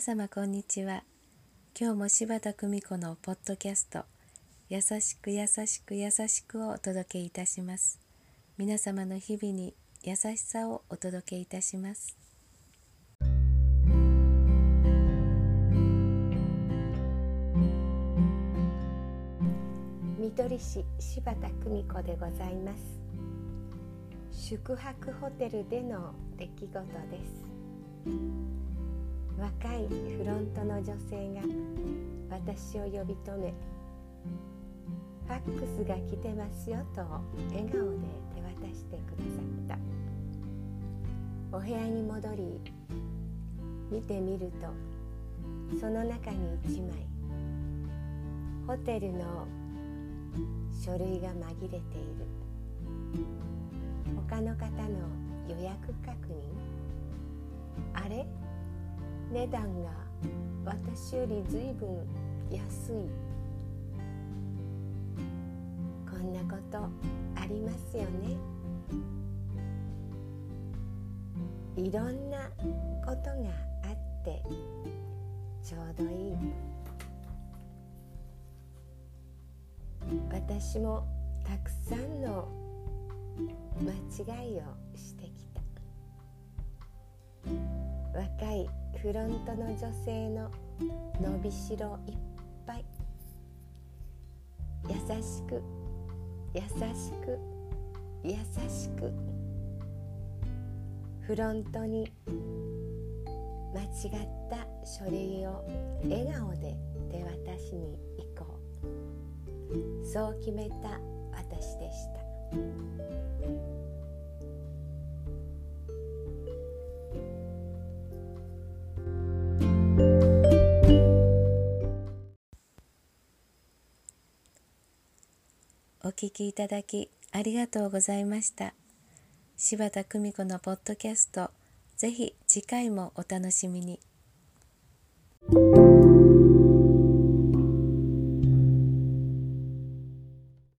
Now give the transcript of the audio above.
様こんにちは。今日も柴田久美子のポッドキャスト優しく優しく優しくをお届けいたします。皆様の日々に優しさをお届けいたします。見取り師柴田久美子でございます。宿泊ホテルでの出来事です。若いフロントの女性が私を呼び止め「ファックスが来てますよ」と笑顔で手渡してくださった。お部屋に戻り見てみるとその中に1枚。ホテルの書類が紛れている。他の方の予約確認。あれ？値段が私よりずいぶん安い。こんなことありますよね。いろんなことがあってちょうどいい。私もたくさんの間違いをしてきた。フロントの女性の伸びしろいっぱい。優しく優しく優しく。フロントに間違った書類を笑顔で手渡しに行こう。そう決めた私でした。お聞きいただきありがとうございました柴田久美子のポッドキャストぜひ次回もお楽しみに。